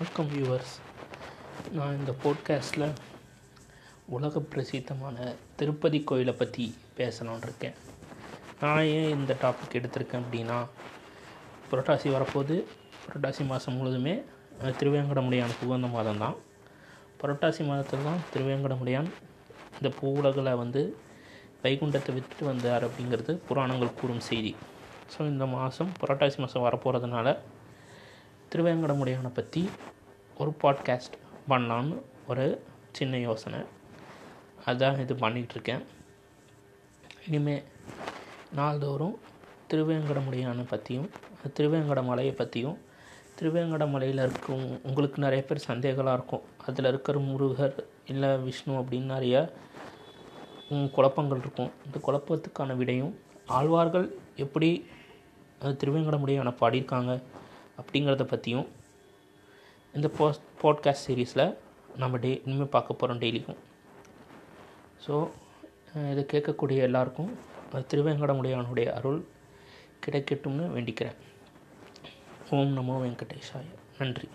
வணக்கம் வியூவர்ஸ் நான் இந்த போட்காஸ்ட்டில் உலக பிரசித்தமான திருப்பதி கோயிலை பற்றி பேசணுன்னு இருக்கேன். நான் ஏன் இந்த டாபிக் எடுத்திருக்கேன் அப்படின்னா புரட்டாசி வரப்போது புரட்டாசி மாதம் முழுதுமே திருவேங்கடமுடியான் புகுந்த மாதம் தான் புரட்டாசி மாதத்தில் தான் திருவேங்கடமுடியான் இந்த உலகில் வந்து வைகுண்டத்தை விட்டுட்டு வந்தார் அப்படிங்கிறது புராணங்கள் கூறும் செய்தி. ஸோ இந்த மாதம் புரட்டாசி மாதம் வரப்போகிறதுனால திருவேங்கடமுடியானை பற்றி ஒரு பாட்காஸ்ட் பண்ணலான்னு ஒரு சின்ன யோசனை. அதான் இது பண்ணிகிட்ருக்கேன் இனிமேல் நாள்தோறும் திருவேங்கடமுடியானை பற்றியும் திருவேங்கட மலையை பற்றியும் திருவேங்கட மலையில் இருக்கும் உங்களுக்கு நிறைய பேர் சந்தேகங்களாக இருக்கும். அதில் இருக்கிற முருகர் இல்லை விஷ்ணு அப்படின்னு நிறைய குழப்பங்கள் இருக்கும். இந்த குழப்பத்துக்கான விடையும் ஆழ்வார்கள் எப்படி அஹ், திருவேங்கடமுடியான பாடியிருக்காங்க அப்படிங்கிறத பற்றியும் இந்த போஸ் பாட்காஸ்ட் சீரீஸில் நம்ம டே இனிமேல் பார்க்க போகிறோம் டெய்லிக்கும் ஸோ இதை கேட்கக்கூடிய எல்லாருக்கும் திருவேங்கடமுடையானுடைய அருள் கிடைக்கட்டும்னு வேண்டிக்கிறேன். ஓம் நமோ வெங்கடேஷாய. நன்றி.